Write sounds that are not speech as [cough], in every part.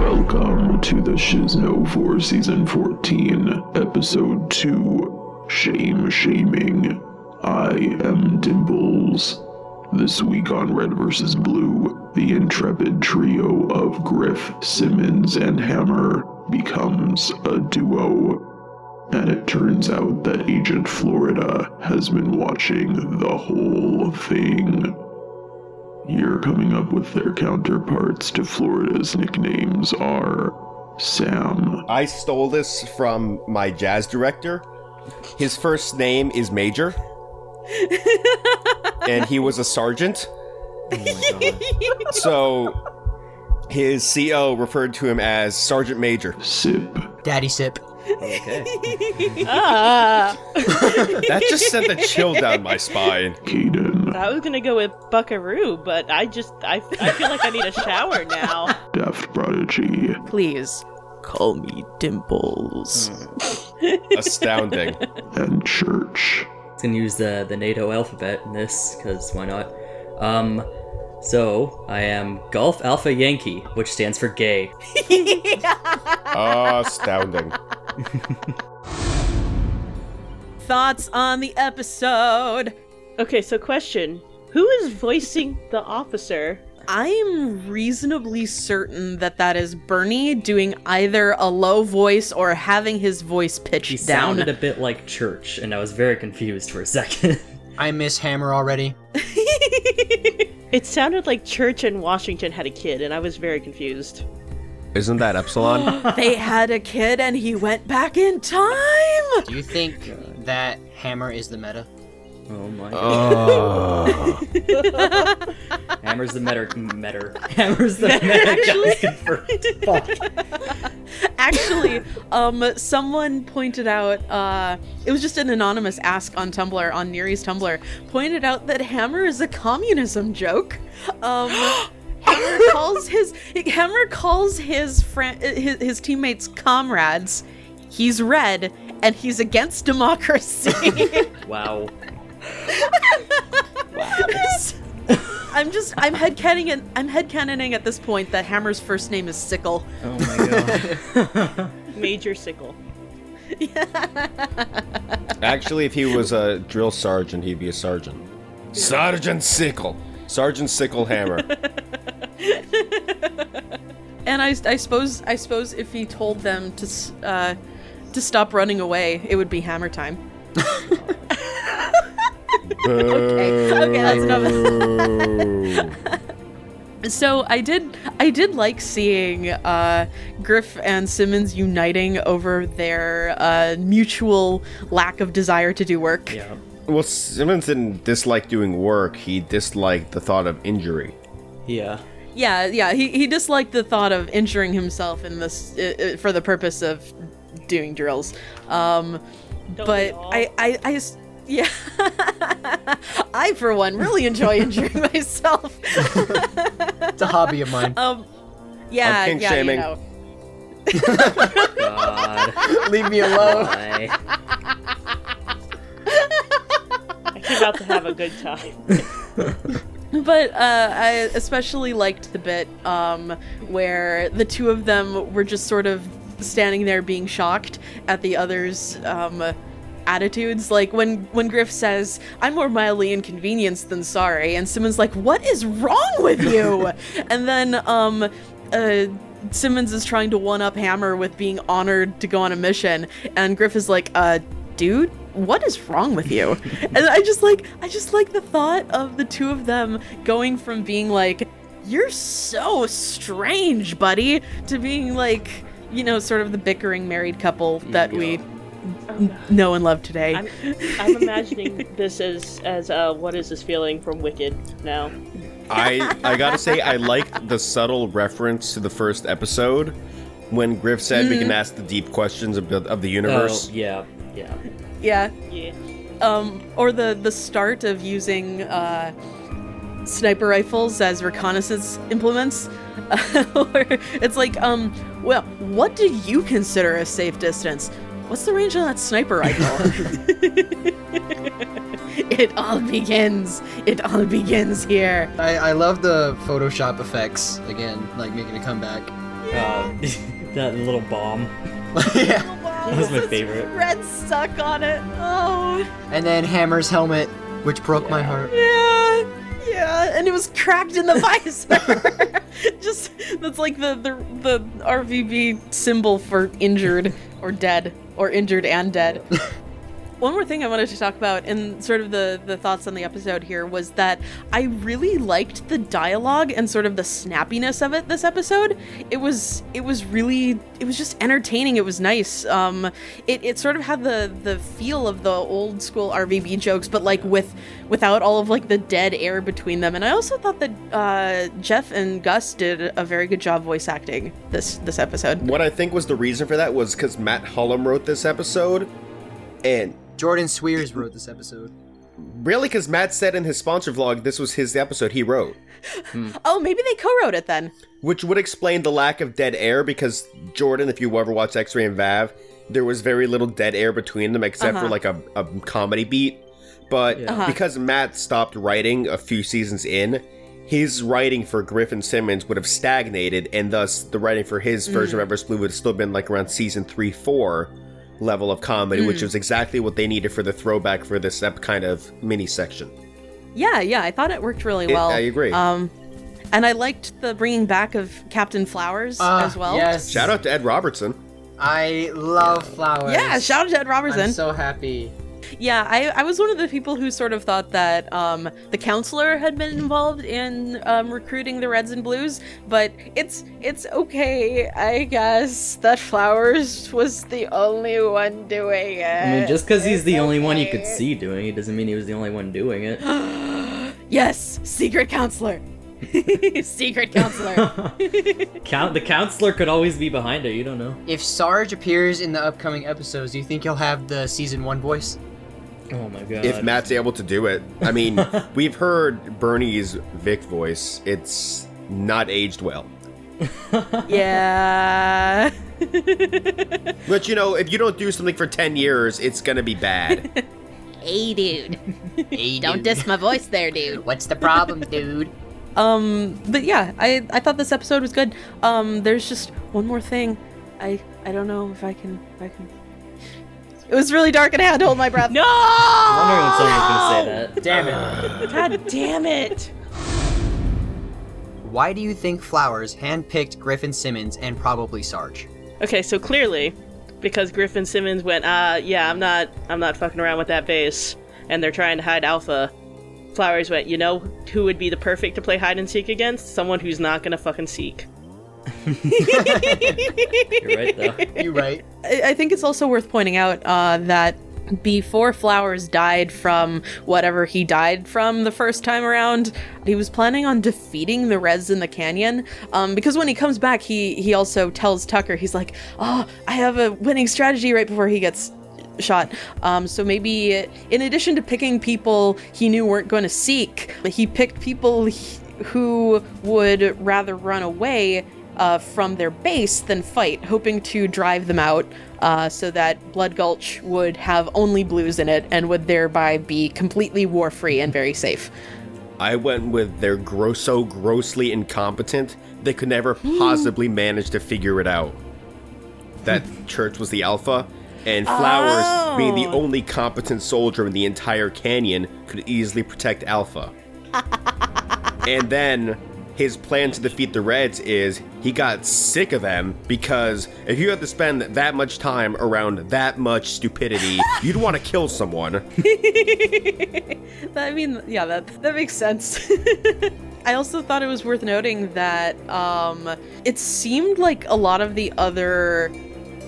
Welcome to the Shizno for Season 14, Episode 2 Shame Shaming. I am Dimples. This week on Red vs. Blue, the intrepid trio of Grif, Simmons, and Hammer becomes a duo. And it turns out that Agent Florida has been watching the whole thing. Here coming up with their counterparts to Florida's nicknames are Sam. I stole this from my jazz director. His first name is Major [laughs] and he was a sergeant. Oh so his CO referred to him as Sergeant Major. Syp. Daddy Syp. Okay. [laughs] ah. [laughs] that just sent a chill down my spine. Kaden. I was gonna go with Buckaroo, but I just I, I feel like I need a shower now. [laughs] Daft Prodigy. Please call me Dimples. Mm. Astounding. [laughs] And Church It's gonna use the the NATO alphabet in this because why not? Um, so I am Golf Alpha Yankee, which stands for gay. [laughs] Astounding. Thoughts on the episode? Okay, so question: Who is voicing [laughs] the officer? I'm reasonably certain that that is Burnie doing either a low voice or having his voice pitched he down. sounded a bit like Church, and I was very confused for a second. I miss Hammer already. [laughs] it sounded like Church and Washington had a kid, and I was very confused. Isn't that Epsilon? [laughs] they had a kid and he went back in time! Do you think that Hammer is the meta? Oh my god. Oh. Hammer's the meta. Meta. Hammer's the meta. Actually, [laughs] Actually, um, someone pointed out, uh, it was just an anonymous ask on Tumblr, on Neri's Tumblr, pointed out that Hammer is a communism joke. Um, [gasps] Hammer calls his Hammer calls his friend his, his teammates comrades. He's red and he's against democracy. [laughs] wow. I'm just I'm headcanoning I'm headcanoning at this point that Hammer's first name is Sickle. Oh my god. [laughs] Major Sickle. [laughs] Actually, if he was a drill sergeant, he'd be a sergeant. Sergeant Sickle. Sergeant Sickle Hammer. [laughs] and I, I suppose I suppose if he told them to uh, to stop running away, it would be Hammer time. Okay, okay, that's enough. [laughs] so I did, I did like seeing uh, Grif and Simmons uniting over their uh, mutual lack of desire to do work. Yeah. Well, Simmons didn't dislike doing work. He disliked the thought of injury. Yeah. Yeah, yeah. He he disliked the thought of injuring himself in this uh, for the purpose of doing drills. Um, but I, I, I, yeah. I, for one, really enjoy injuring [laughs] myself. it's a hobby of mine. Um, yeah, kink yeah, shaming. you know. God. Leave me alone. Why? [laughs] I'm about to have a good time. [laughs] But uh, I especially liked the bit um, where the two of them were just sort of standing there being shocked at the other's um, attitudes. Like when when Grif says, "I'm more mildly inconvenienced than sorry," and Simmons like, "What is wrong with you?" [laughs] and then um, uh, Simmons is trying to one up Hammer with being honored to go on a mission, and Grif is like, "Uh, dude." What is wrong with you? [laughs] and I just like I just like the thought of the two of them going from being like you're so strange, buddy, to being like, you know, sort of the bickering married couple that we n- know and love today. I'm, I'm imagining this as as uh, what is this feeling from Wicked now? I I gotta say I liked the subtle reference to the first episode when Grif said we can ask the deep questions of the, of the Oh, universe. yeah, yeah. Yeah. Yeah. Um, or the the start of using uh, sniper rifles as reconnaissance implements. [laughs] It's like, um, well, what do you consider a safe distance? What's the range on that sniper rifle? [laughs] it all begins. It all begins here. I, I love the Photoshop effects again, like making a comeback. Uh, [laughs] that little bomb. [laughs] yeah. That was my favorite. Red stuck on it. Oh, And then Hammer's helmet, which broke my heart. yeah, yeah, and it was cracked in the visor. Just that's like the the the RVB symbol for injured or dead or injured and dead. [laughs] One more thing I wanted to talk about, and sort of the the thoughts on the episode here, was that I really liked the dialogue and sort of the snappiness of it. This episode, it was it was really it was just entertaining. It was nice. Um, it, it sort of had the the feel of the old school RVB jokes, but like with without all of like the dead air between them. And I also thought that uh, Geoff and Gus did a very good job voice acting this this episode. What I think was the reason for that was because Matt Hullum wrote this episode, and Jordan Cwierz wrote this episode. really because Matt said in his sponsor vlog this was his episode he wrote, Oh, maybe they co-wrote it then. which would explain the lack of dead air because Jordan, if you ever watch X-Ray and Vav, there was very little dead air between them except for Uh-huh. like a, a comedy beat. But Uh-huh. because Matt stopped writing a few seasons in, his writing for Griffin Simmons would have stagnated, and thus the writing for his version Mm. of Everest Blue would have still been like around season three, four level of comedy, Mm. which was exactly what they needed for the throwback for this ep- kind of mini section. Yeah, yeah, I thought it worked really It- well. I agree. Um, and I liked the bringing back of Captain Flowers Ah, as well. Yes. Shout out to Ed Robertson. I love flowers. Yeah, shout out to Ed Robertson. I'm so happy. Yeah, I, I was one of the people who sort of thought that um, the counselor had been involved in um, recruiting the Reds and Blues, but it's it's okay, I guess, that Flowers was the only one doing it. I mean, just because he's It's the only one you could see doing it doesn't mean he was the only one doing it. [gasps] Yes, secret counselor. [laughs] secret counselor. [laughs] Count the counselor could always be behind it. You don't know. If Sarge appears in the upcoming episodes, do you think he'll have the season one voice? Oh my god. if Matt's able to do it. I mean, [laughs] we've heard Burnie's Vic voice. It's not aged well. [laughs] [laughs] yeah. But you know, if you don't do something for 10 years, it's gonna be bad. Hey, dude. Hey, Don't dude. diss my voice there, dude. What's the problem, dude? Um, but yeah, I I thought this episode was good. Um, there's just one more thing. I I don't know if I can if I can. It was really dark and I had to hold my breath. No! I'm wondering when someone was gonna say that. [laughs] Damn it. God damn it! Why do you think Flowers handpicked Griffin Simmons and probably Sarge? Okay, so clearly, because Griffin Simmons went, uh, yeah, I'm not, I'm not fucking around with that base, and they're trying to hide Alpha. Flowers went, you know, who would be the perfect to play hide and seek against? Someone who's not gonna fucking seek. [laughs] You're right though. [laughs] You're right. I, I think it's also worth pointing out uh, that before Flowers died from whatever he died from the first time around, he was planning on defeating the Reds in the canyon. Um, because when he comes back, he he also tells Tucker, he's like, "Oh, I have a winning strategy." Right before he gets shot. Um, so maybe in addition to picking people he knew weren't going to seek, he picked people he- who would rather run away uh, from their base than fight, hoping to drive them out uh, so that Blood Gulch would have only blues in it and would thereby be completely war free and very safe. I went with they're gross, so grossly incompetent they could never possibly manage to figure it out. That [laughs] church was the alpha, and Flowers, being the Oh. only competent soldier in the entire canyon, could easily protect Alpha. [laughs] and then his plan to defeat the Reds is he got sick of them because if you have to spend that much time around that much stupidity, [laughs] you'd want to kill someone. [laughs] I mean, yeah, that that makes sense. [laughs] I also thought it was worth noting that um, it seemed like a lot of the other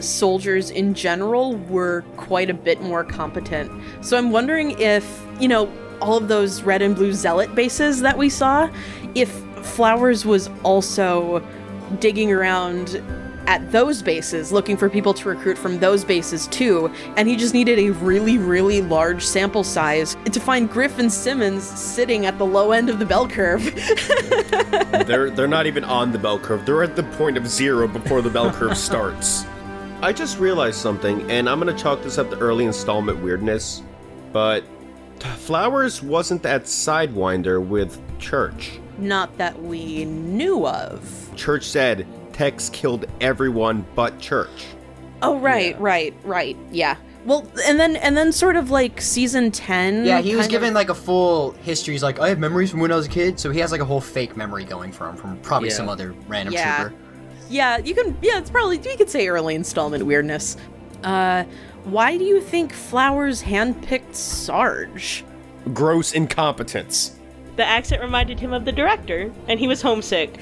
soldiers in general were quite a bit more competent. So I'm wondering if, you know, all of those red and blue zealot bases that we saw, if Flowers was also digging around at those bases, looking for people to recruit from those bases too, and he just needed a really, really large sample size to find Griffin Simmons sitting at the low end of the bell curve. [laughs] they're they're not even on the bell curve. They're at the point of zero before the bell curve [laughs] starts. I just realized something, and I'm gonna chalk this up to early installment weirdness, but Flowers wasn't that sidewinder with Church. Not that we knew of. Church said Tex killed everyone but Church. Oh right, right, right. Yeah. Well, and then and then sort of like season 10 Yeah, he was given of- like a full history. He's like, I have memories from when I was a kid, so he has like a whole fake memory going for him from probably Yeah. some other random Yeah. trooper. Yeah, you can yeah, it's probably you could say early installment weirdness. Uh why do you think Flowers handpicked Sarge? Gross incompetence. The accent reminded him of the director, and he was homesick.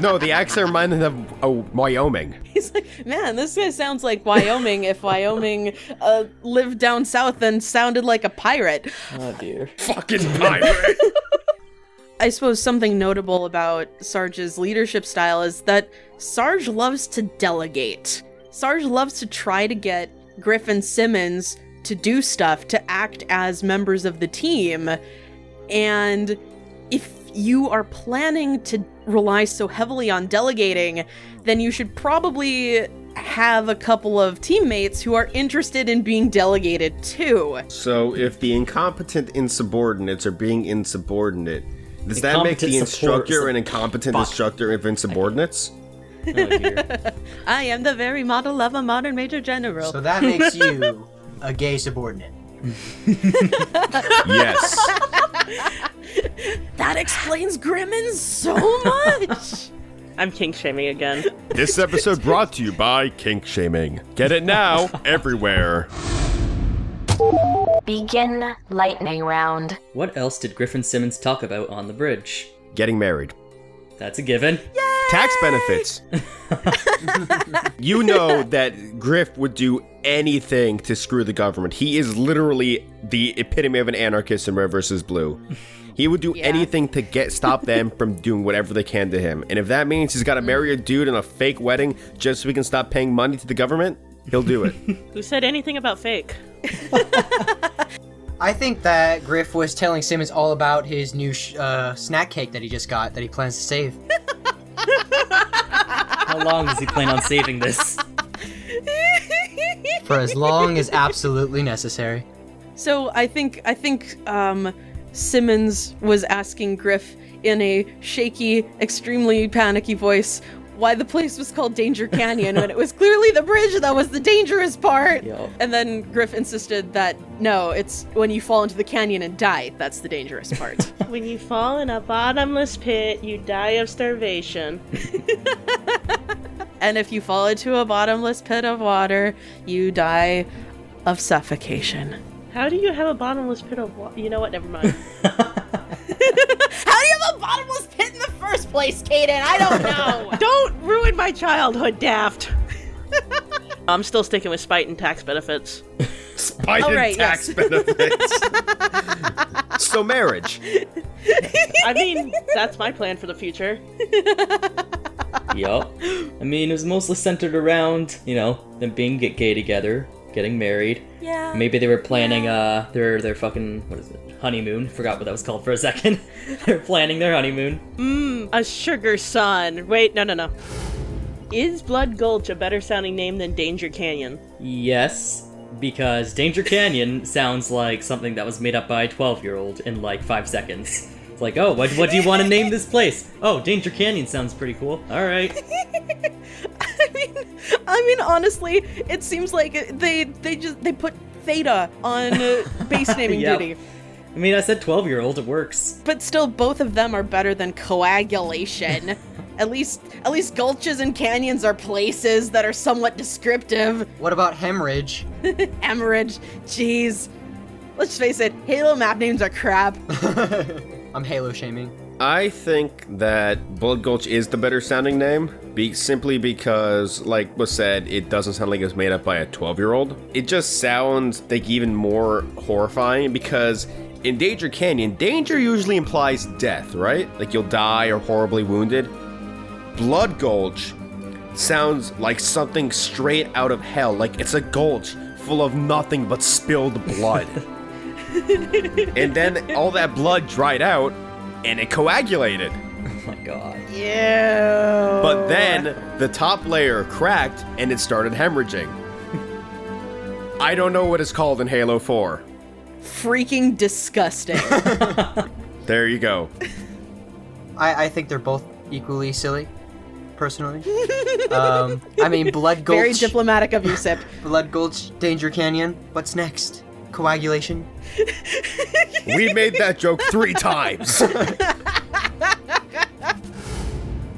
No, the accent reminded him of oh, Wyoming. [laughs] He's like, man, this guy sounds like Wyoming if Wyoming uh, lived down south and sounded like a pirate. Oh dear. Fucking pirate. [laughs] [laughs] I suppose something notable about Sarge's leadership style is that Sarge loves to delegate. Sarge loves to try to get Griffin Simmons to do stuff, to act as members of the team. And if you are planning to rely so heavily on delegating, then you should probably have a couple of teammates who are interested in being delegated too. so, if the incompetent insubordinates are being insubordinate, does that make the instructor an incompetent Fuck. instructor of insubordinates? [laughs] Oh. [laughs] I am the very model of a modern major general. So that makes [laughs] you a gay subordinate. yes. That explains Grimmins so much. I'm kink shaming again. This episode brought to you by Kink Shaming. Get it now, everywhere. Begin lightning round. what else did Griffin Simmons talk about on the bridge? Getting married. That's a given. Tax benefits. you know that Grif would do anything to screw the government. He is literally the epitome of an anarchist in Red versus Blue. He would do Yeah. anything to get stop them from doing whatever they can to him. And if that means he's got to marry a dude in a fake wedding just so he can stop paying money to the government, he'll do it. [laughs] Who said anything about fake? [laughs] I think that Grif was telling Simmons all about his new sh- uh, snack cake that he just got that he plans to save. [laughs] [laughs] How long does he plan on saving this? For as long as absolutely necessary. so I think I think um, Simmons was asking Grif in a shaky, extremely panicky voice why the place was called Danger Canyon when it was clearly the bridge that was the dangerous part. Yo. And then Grif insisted that no, it's when you fall into the canyon and die that's the dangerous part. [laughs] When you fall in a bottomless pit, you die of starvation. and if you fall into a bottomless pit of water, you die of suffocation. How do you have a bottomless pit of water? You know what? Never mind. [laughs] How do you have a bottomless pit first place, Kaden? I don't [laughs] know. Don't ruin my childhood, Daft. [laughs] I'm still sticking with spite and tax benefits. Spite All and tax yes. benefits. [laughs] so marriage. I mean, that's my plan for the future. yup. I mean, it was mostly centered around, you know, them being get gay together, getting married. yeah. Maybe they were planning uh their their fucking what is it? Honeymoon. Forgot what that was called for a second. [laughs] They're planning their honeymoon. Mmm, a sugar son. Wait, no, no, no. Is Blood Gulch a better sounding name than Danger Canyon? Yes, because Danger Canyon sounds like something that was made up by a 12 year old in like five seconds. It's like, oh, what, what do you want to name this place? Oh, Danger Canyon sounds pretty cool. All right. [laughs] I mean, I mean, honestly, it seems like they they just they put Theta on uh, base [laughs] naming Yep. duty, I mean, I said 12 year old, it works. but still, both of them are better than coagulation. [laughs] at least, at least gulches and canyons are places that are somewhat descriptive. What about hemorrhage? [laughs] Hemorrhage, jeez. Let's face it, Halo map names are crap. I'm Halo shaming. I think that Blood Gulch is the better sounding name, be- simply because, like was said, it doesn't sound like it was made up by a 12 year old. It just sounds like even more horrifying because in Danger Canyon, danger usually implies death, right? Like you'll die or horribly wounded. Blood Gulch sounds like something straight out of hell. Like it's a gulch full of nothing but spilled blood. [laughs] and then all that blood dried out and it coagulated. Oh my god. Yeah. But then the top layer cracked and it started hemorrhaging. [laughs] I don't know what it's called in Halo 4. freaking disgusting. [laughs] There you go. I, I think they're both equally silly, personally. um, I mean, Blood Gulch. Very diplomatic of you, Syp. Blood Gulch, Danger Canyon. What's next? Coagulation. We made that joke three times.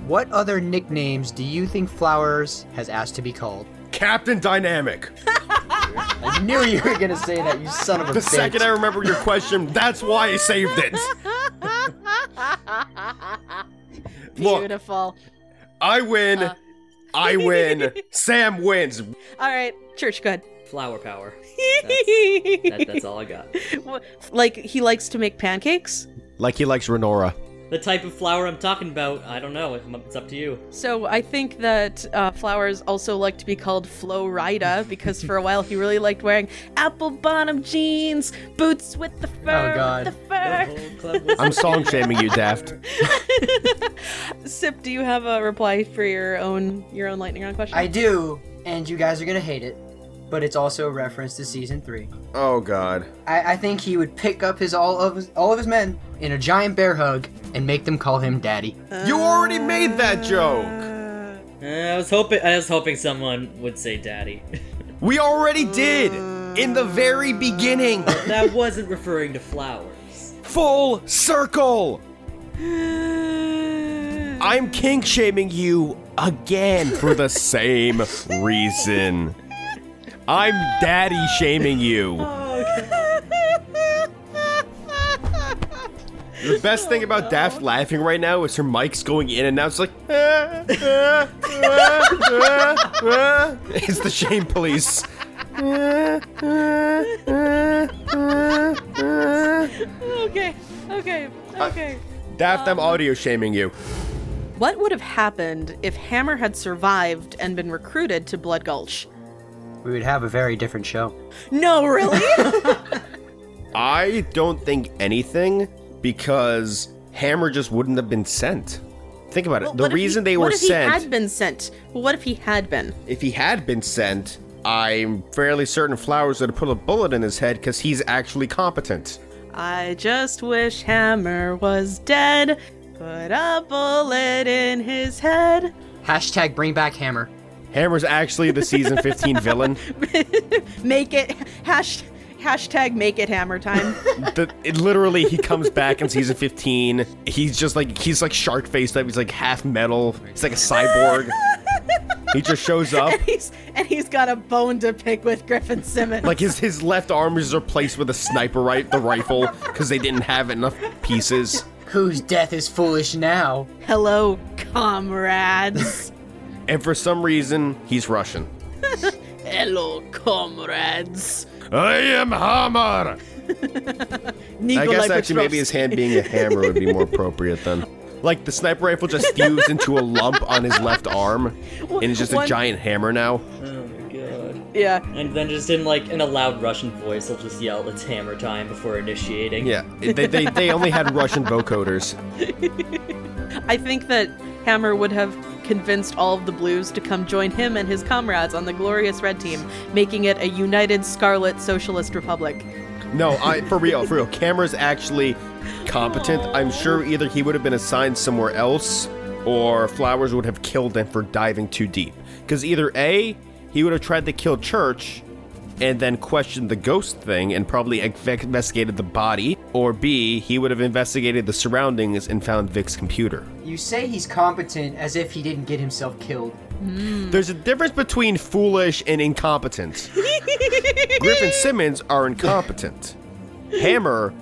What other nicknames do you think Flowers has asked to be called? Captain Dynamic. I knew you were gonna say that, you son of a The bitch. second I remember your question, that's why I saved it. [laughs] Look, Beautiful. I win. Uh. I [laughs] win. Sam wins. All right, church, good. Flower power. [laughs] That's, that, that's all I got. like he likes to make pancakes. Like he likes Renora. The type of flower I'm talking about, I don't know. It's up to you. So I think that uh, flowers also like to be called Flo Rida because for a while he really liked wearing apple bottom jeans, boots with the fur, Oh, God. the fur. The whole club was I'm song shaming you, Daft. [laughs] Syp, do you have a reply for your own your own lightning round question? I do, and you guys are gonna hate it, but it's also a reference to season three. Oh God. I, I think he would pick up his all of his all of his men in a giant bear hug and make them call him daddy. You already made that joke. Uh, I was hoping. I was hoping someone would say "daddy." We already did in the very beginning. [laughs] that wasn't referring to flowers. Full circle. [sighs] I'm kink shaming you again for the same reason. I'm daddy shaming you. [laughs] The best thing about Daft laughing right now is her mic's going in and out. It's like, "Ah, ah, ah, ah, ah." it's the shame police. Okay, okay, okay. Daft, I'm audio shaming you. What would have happened if Hammer had survived and been recruited to Blood Gulch? We would have a very different show. No, really? [laughs] I don't think anything because Hammer just wouldn't have been sent. Think about it. Well, the what if he- reason they what were if sent, he had been sent? What if he had been? if he had been sent, I'm fairly certain Flowers would have put a bullet in his head because he's actually competent. I just wish Hammer was dead. Put a bullet in his head. Hashtag bring back hammer. Hammer's actually the season 15 villain. [laughs] Make it hash, hashtag make it Hammer time. The, it literally, he comes back in season 15. He's just like, he's like shark faced up. He's like half metal. He's like a cyborg. he just shows [laughs] up. and he's and he's got a bone to pick with Griffin Simmons. Like his his left arm is replaced with a sniper right the rifle because they didn't have enough pieces. Whose death is foolish now? hello, comrades. And for some reason, he's Russian. [laughs] hello, comrades. I am Hammer. [laughs] I guess actually maybe his hand being a hammer would be more [laughs] appropriate then. Like the sniper rifle just fused into a lump on his left arm, and it's just a One- giant hammer now. Oh my god. Yeah. And then just in like in a loud Russian voice, he'll just yell, "It's hammer time!" before initiating. Yeah, they, they, they only had Russian vocoders. I think that Hammer would have convinced all of the Blues to come join him and his comrades on the glorious Red Team, making it a united Scarlet Socialist Republic. No, I for real, for real. Hammer's actually competent. I'm sure either he would have been assigned somewhere else, or Flowers would have killed him for diving too deep. Because either A, he would have tried to kill Church, and then questioned the ghost thing and probably investigated the body, or B, he would have investigated the surroundings and found Vic's computer. You say he's competent as if he didn't get himself killed. Hmm. There's a difference between foolish and incompetent. [laughs] Griffin Simmons are incompetent. Hammer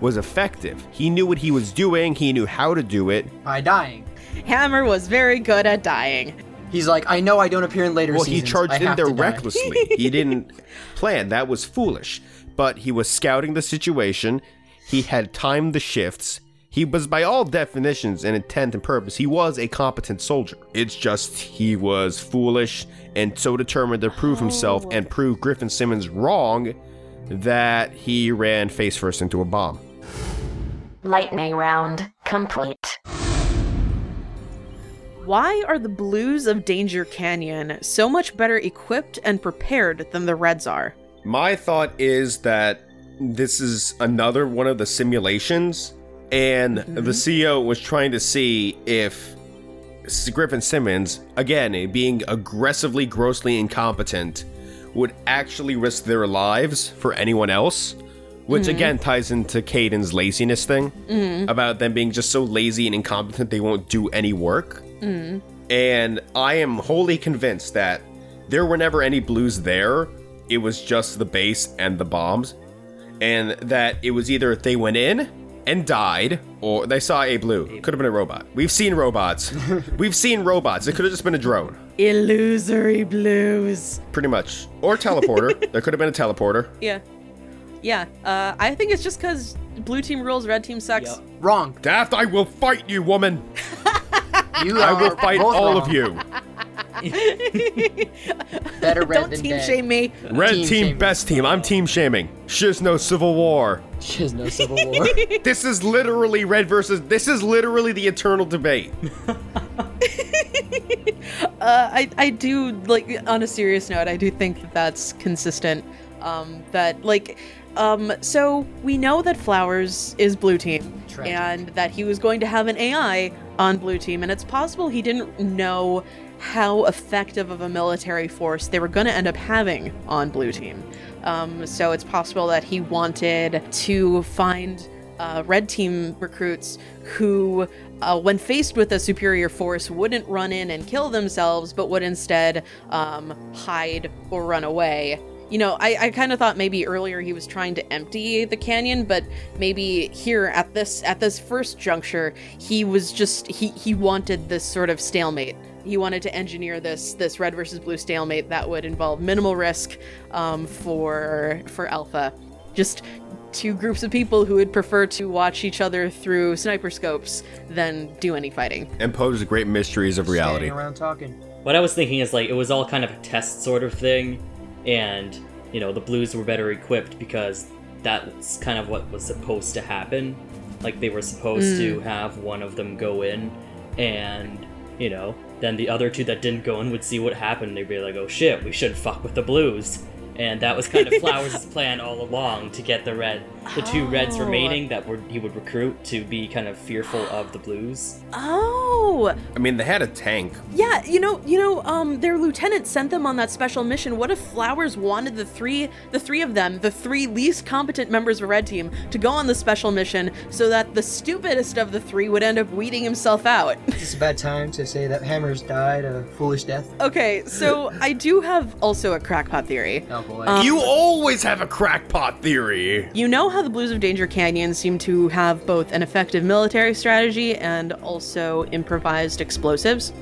was effective. He knew what he was doing, he knew how to do it. By dying. Hammer was very good at dying. He's like, I know I don't appear in later Well, he charged I in there recklessly. he didn't [laughs] plan. That was foolish. But he was scouting the situation. He had timed the shifts. He was, by all definitions and intent and purpose, he was a competent soldier. It's just he was foolish and so determined to prove himself and oh. prove Griffin Simmons wrong that he ran face first into a bomb. Lightning round complete. Why are the Blues of Danger Canyon so much better equipped and prepared than the Reds are? My thought is that this is another one of the simulations, and the mm-hmm. CEO was trying to see if Griffin Simmons, again, being aggressively, grossly incompetent, would actually risk their lives for anyone else. Which mm-hmm. again ties into Kaden's laziness thing mm-hmm. about them being just so lazy and incompetent they won't do any work. And I am wholly convinced that there were never any blues there. It was just the base and the bombs. And that it was either they went in and died, or they saw a blue. Could have been a robot. We've seen robots. [laughs] We've seen robots. It could have just been a drone. Illusory Blues. Pretty much. Or teleporter. [laughs] there could have been a teleporter. Yeah. Yeah. Uh, I think it's just because blue team rules, red team sucks. Wrong. Daft, I will fight you, woman. [laughs] You I will fight all wrong. of you. [laughs] Better red Don't than team dead. shame me. Red Team team, shaming. best team. I'm team shaming. Shiz no civil war. There's no civil war. [laughs] This is literally red versus. This is literally the eternal debate. [laughs] Uh, I, I do like on a serious note i do think that that's consistent um, that like um, so we know that flowers is blue team Tragic. and that he was going to have an ai on blue team and it's possible he didn't know how effective of a military force they were going to end up having on blue team um, so it's possible that he wanted to find uh, red team recruits who, uh, when faced with a superior force, wouldn't run in and kill themselves, but would instead um, hide or run away. You know, I, I kind of thought maybe earlier he was trying to empty the canyon, but maybe here at this at this first juncture, he was just he he wanted this sort of stalemate. He wanted to engineer this this red versus blue stalemate that would involve minimal risk um, for for Alpha. Just two groups of people who would prefer to watch each other through sniper scopes than do any fighting. And pose the great mysteries of reality. Standing around talking. What I was thinking is like it was all kind of a test sort of thing, and you know the Blues were better equipped because that's kind of what was supposed to happen. Like they were supposed to have one of them go in, and you know then the other two that didn't go in would see what happened. They'd be like, "Oh shit, we should fuck with the Blues." And that was kind of [laughs] Flowers' plan all along to get the red, the two Reds Oh. remaining that were he would recruit to be kind of fearful of the Blues. Oh, I mean, they had a tank. yeah. You know, you know, um, their lieutenant sent them on that special mission. What if Flowers wanted the three, the three of them, the three least competent members of a Red Team, to go on the special mission so that the stupidest of the three would end up weeding himself out? Is this a bad time to say that Hammers died a foolish death? okay, so [laughs] I do have also a crackpot theory. Oh boy. Um, you always have a crackpot theory. You know how the Blues of Danger Canyon seem to have both an effective military strategy and also improvised explosives?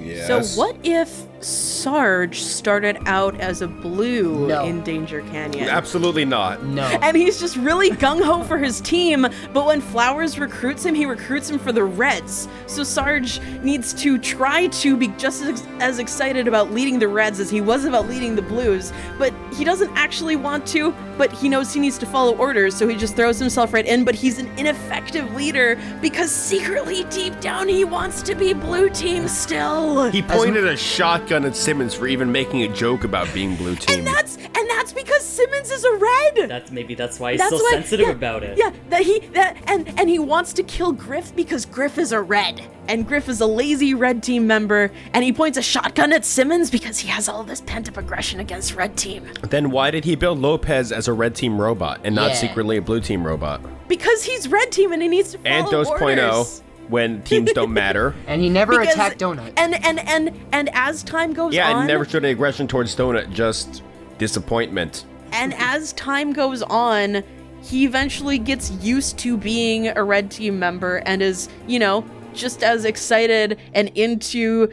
yes. So, what if Sarge started out as a blue No. in Danger Canyon? Absolutely not. No. And he's just really gung ho for his team, but when Flowers recruits him, he recruits him for the Reds. So Sarge needs to try to be just as, as excited about leading the Reds as he was about leading the Blues, but he doesn't actually want to, but he knows he needs to follow orders, so he just throws himself right in, but he's an ineffective leader because secretly deep down he wants to be Blue Team still. He pointed a shotgun at Simmons for even making a joke about being blue team. and that's and that's because Simmons is a red. That's maybe that's why he's That's so why- sensitive yeah, about it. Yeah, that he that and and he wants to kill Grif because Grif is a red, and Grif is a lazy red team member, and he points a shotgun at Simmons because he has all this pent up aggression against red team. then why did he build Lopez as a red team robot and not Yeah. secretly a blue team robot? Because he's red team and he needs to follow And Dos oh. orders. When teams don't matter. [laughs] And he never Because- attacked Donut. And and and and as time goes Yeah, on, and never showed any aggression towards Donut, just disappointment. and as time goes on, he eventually gets used to being a red team member and is, you know, just as excited and into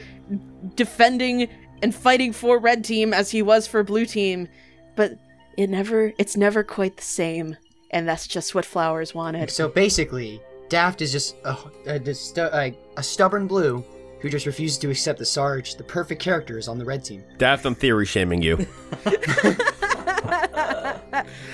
defending and fighting for red team as he was for blue team. But it never it's never quite the same. and that's just what Flowers wanted. So basically, Daft is just a, a, just a, a stubborn blue who just refuses to accept the Sarge, the perfect character, is on the red team. Daft, I'm theory shaming you. [laughs]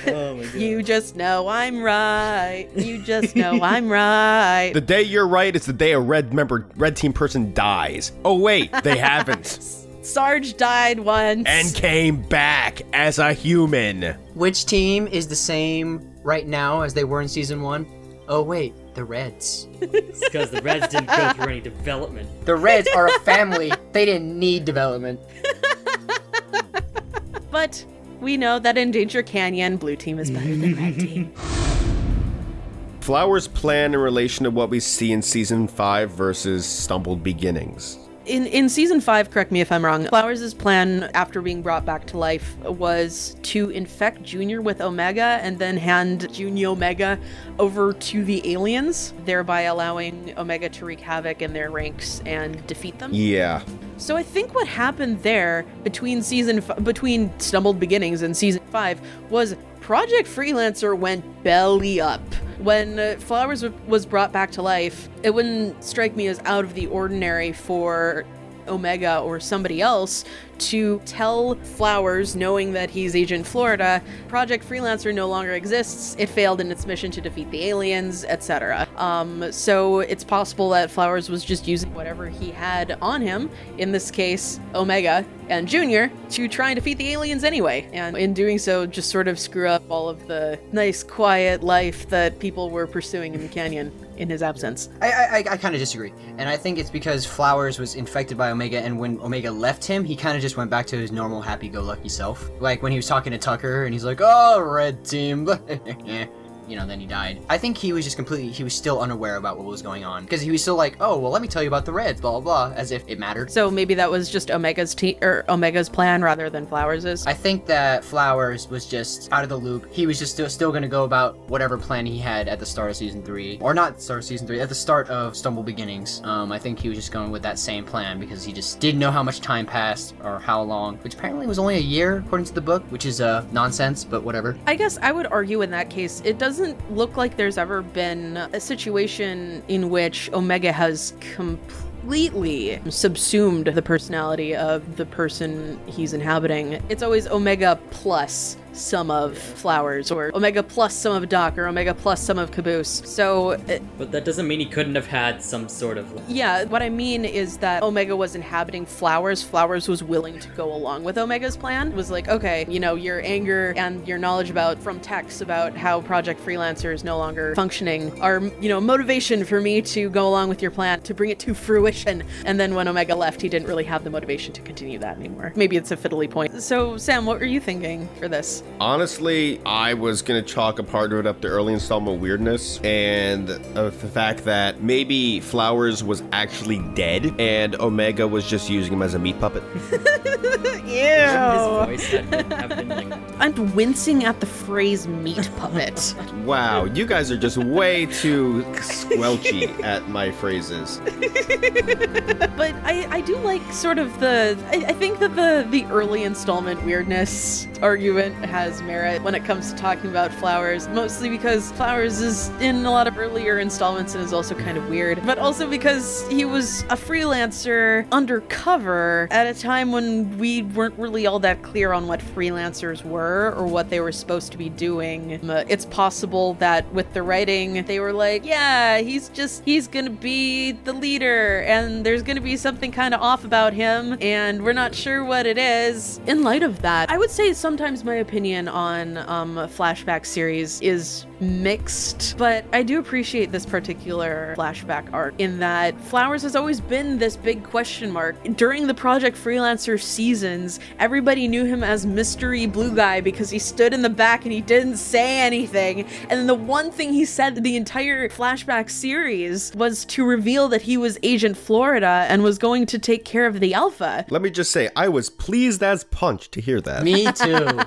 Oh my god. You just know I'm right. You just know I'm right. [laughs] the day you're right is the day a red member, red team person dies. Oh wait, they [laughs] haven't, Sarge died once. and came back as a human. Which team is the same right now as they were in season one? Oh wait, the Reds. [laughs] Because the Reds didn't go through any development. The Reds are a family. they didn't need development. [laughs] but we know that in Danger Canyon, blue team is better than red team. Flowers' plan in relation to what we see in season five versus Stumbled Beginnings. In in season five, correct me if I'm wrong. Flowers' plan after being brought back to life was to infect Junior with Omega and then hand Junior Omega over to the aliens, thereby allowing Omega to wreak havoc in their ranks and defeat them. Yeah. So I think what happened there between season f- between Stumbled Beginnings and season five was Project Freelancer went belly up. When uh, Flowers was brought back to life, it wouldn't strike me as out of the ordinary for Omega or somebody else to tell Flowers, knowing that he's Agent Florida, Project Freelancer no longer exists. It failed in its mission to defeat the aliens, etc. Um, so it's possible that Flowers was just using whatever he had on him, in this case, Omega and Junior, to try and defeat the aliens anyway. And in doing so, just sort of screw up all of the nice, quiet life that people were pursuing in the canyon in his absence. I I, I, kind of disagree, and I think it's because Flowers was infected by Omega, and when Omega left him, he kind of just went back to his normal happy-go-lucky self. Like when he was talking to Tucker, and he's like, "Oh, red team," [laughs] you know, then he died. I think he was just completely, he was still unaware about what was going on because he was still like, "Oh, well, let me tell you about the Reds," blah blah blah, as if it mattered. So maybe that was just Omega's te- or Omega's plan rather than Flowers's. I think that Flowers was just out of the loop. He was just still, still going to go about whatever plan he had at the start of season three, or not start of season three, at the start of Stumble Beginnings. Um, I think he was just going with that same plan because he just didn't know how much time passed or how long, which apparently was only a year according to the book, which is uh, nonsense, but whatever. I guess I would argue in that case, it doesn't look like there's ever been a situation in which Omega has completely subsumed the personality of the person he's inhabiting. It's always Omega plus some of Flowers, or Omega plus some of Doc, or Omega plus some of Caboose. So, uh, But that doesn't mean he couldn't have had some sort of. yeah, what I mean is that Omega was inhabiting Flowers. Flowers was willing to go along with Omega's plan. Was like, okay, you know, your anger and your knowledge about from Tex about how Project Freelancer is no longer functioning are, you know, motivation for me to go along with your plan to bring it to fruition. And then when Omega left, he didn't really have the motivation to continue that anymore. Maybe it's a fiddly point. So, Sam, what were you thinking for this? Honestly, I was gonna chalk a part of it up to early installment weirdness and uh, the fact that maybe Flowers was actually dead and Omega was just using him as a meat puppet. [laughs] His voice had been, have been like. I'm wincing at the phrase meat puppet. [laughs] Wow, you guys are just way too squelchy at my phrases. [laughs] but I, I do like sort of the I, I think that the the early installment weirdness argument has merit when it comes to talking about flowers mostly because flowers is in a lot of earlier installments and is also kind of weird but also because he was a freelancer undercover at a time when we weren't really all that clear on what freelancers were or what they were supposed to be doing. It's possible that with the writing they were like yeah he's just he's gonna be the leader and there's gonna be something kind of off about him and we're not sure what it is. In light of that i would say sometimes my opinion on um, flashback series is mixed but i do appreciate this particular flashback arc in that flowers has always been this big question mark during the project freelancer seasons everybody knew him as mystery blue guy because he stood in the back and he didn't say anything and then the one thing he said the entire flashback series was to reveal that he was agent florida and was going to take care of the alpha Let me just say, I was pleased as punch to hear that. Me too.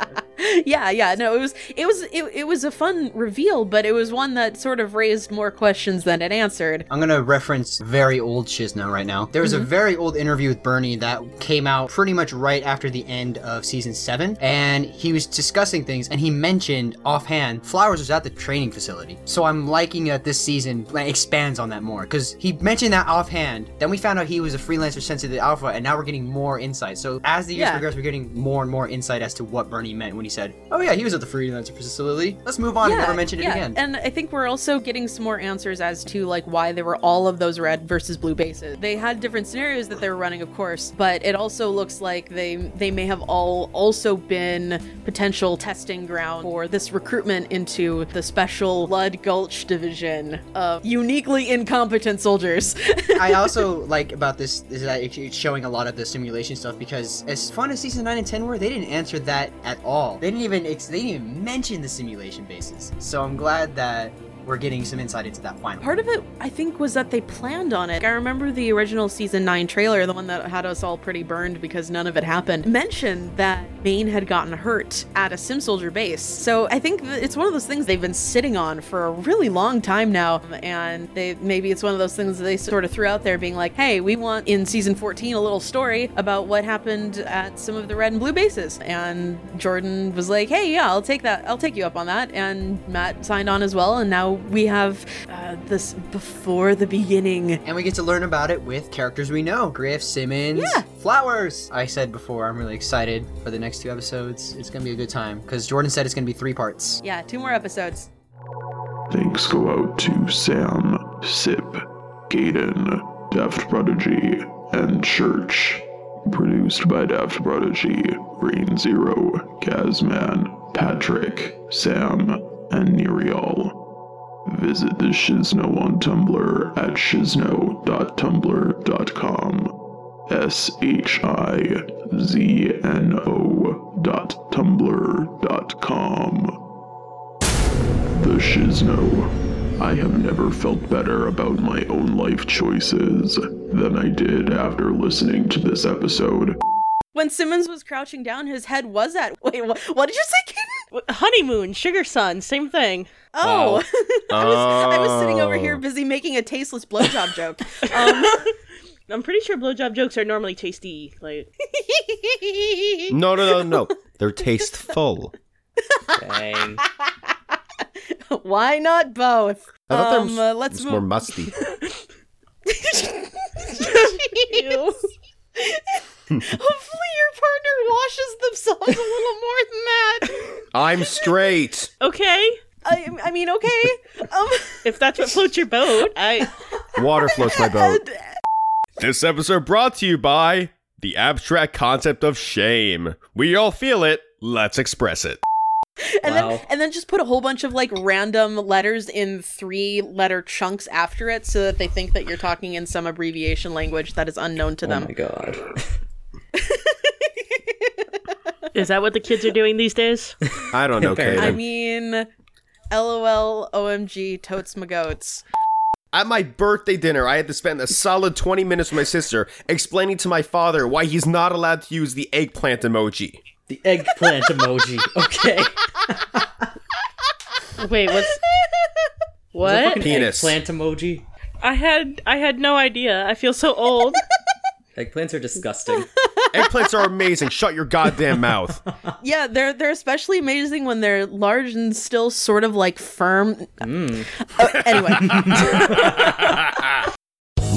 [laughs] [laughs] yeah, yeah. No, it was it was it, it was a fun reveal, but it was one that sort of raised more questions than it answered. I'm gonna reference very old Shizno right now. There was a mm-hmm. very old interview with Burnie that came out pretty much right after the end of season seven, and he was discussing things, and he mentioned offhand Flowers was at the training facility. So I'm liking that this season expands on that more because he mentioned that offhand. Then we found out he was a freelancer sent to the Alpha, and now we're getting more insight. So as the years Yeah. progress, we're getting more and more insight as to what Burnie meant when he said, "Oh yeah, he was at the freelancer facility." Let's move on and never mention it yeah. again. And I think we're also getting some more answers as to like why there were all of those red versus blue bases. They had different scenarios that they were running, of course, but it also looks like they they may have all also been potential testing ground for this recruitment into the special Blood Gulch division of uniquely incompetent soldiers. [laughs] I also like about this is that it's showing a lot of the simulation stuff because as fun as season nine and ten were, they didn't answer that at all. They didn't even they didn't even mention the simulation bases. So I'm glad that we're getting some insight into that finally. Part of it, I think, was that they planned on it. I remember the original season 9 trailer, the one that had us all pretty burned because none of it happened, mentioned that Bane had gotten hurt at a Sim Soldier base. So I think it's one of those things they've been sitting on for a really long time now. And they maybe it's one of those things that they sort of threw out there being like, hey, we want in season 14 a little story about what happened at some of the red and blue bases. And Jordan was like, hey, yeah, I'll take that. I'll take you up on that. And Matt signed on as well. And now we have uh, this before the beginning. And we get to learn about it with characters we know. Grif, Simmons, Yeah. Flowers. I said before, I'm really excited for the next two episodes. It's gonna be a good time. Because Jordan said it's gonna be three parts. Yeah, two more episodes. Thanks go out to Sam, Syp, Kaden, Daft Prodigy, and Church. Produced by Daft Prodigy, Rain Zero, Gazman, Patrick, Sam, and Nerial. Visit the Shizno on Tumblr at shizno.tumblr.com. S H I Z N O dot tumblr dot com. The Shizno. I have never felt better about my own life choices than I did after listening to this episode. When Simmons was crouching down, his head was at. Wait, what, what did you say? Honeymoon, Sugar Sun, same thing. Oh, [laughs] I, was, I was sitting over Oh. here busy making a tasteless blowjob joke. Um, [laughs] I'm pretty sure blowjob jokes are normally tasty. Like, [laughs] No, no, no, no. They're tasteful. Dang. why not both? I thought Um, there uh, let's was move. more musty. Ew. Hopefully, your partner washes themselves a little more than that. I'm straight. okay, I, I mean, okay. Um, if that's what floats your boat, I. Water floats my boat. [laughs] This episode brought to you by the abstract concept of shame. We all feel it. Let's express it. And Wow. then and then just put a whole bunch of like random letters in three letter chunks after it so that they think that you're talking in some abbreviation language that is unknown to oh them. Oh my god. [laughs] Is that what the kids are doing these days? I don't know, Fair I mean, LOL, OMG, totes my goats. At my birthday dinner, I had to spend a solid 20 minutes with my sister explaining to my father why he's not allowed to use the eggplant emoji. The eggplant emoji. [laughs] Okay. Wait, what's The [laughs] what? fucking Penis. Eggplant emoji. I had I had no idea. I feel so old. [laughs] Eggplants are disgusting. Eggplants are amazing. Shut your goddamn mouth. Yeah, they're they're especially amazing when they're large and still sort of like firm. Mm. Uh, anyway,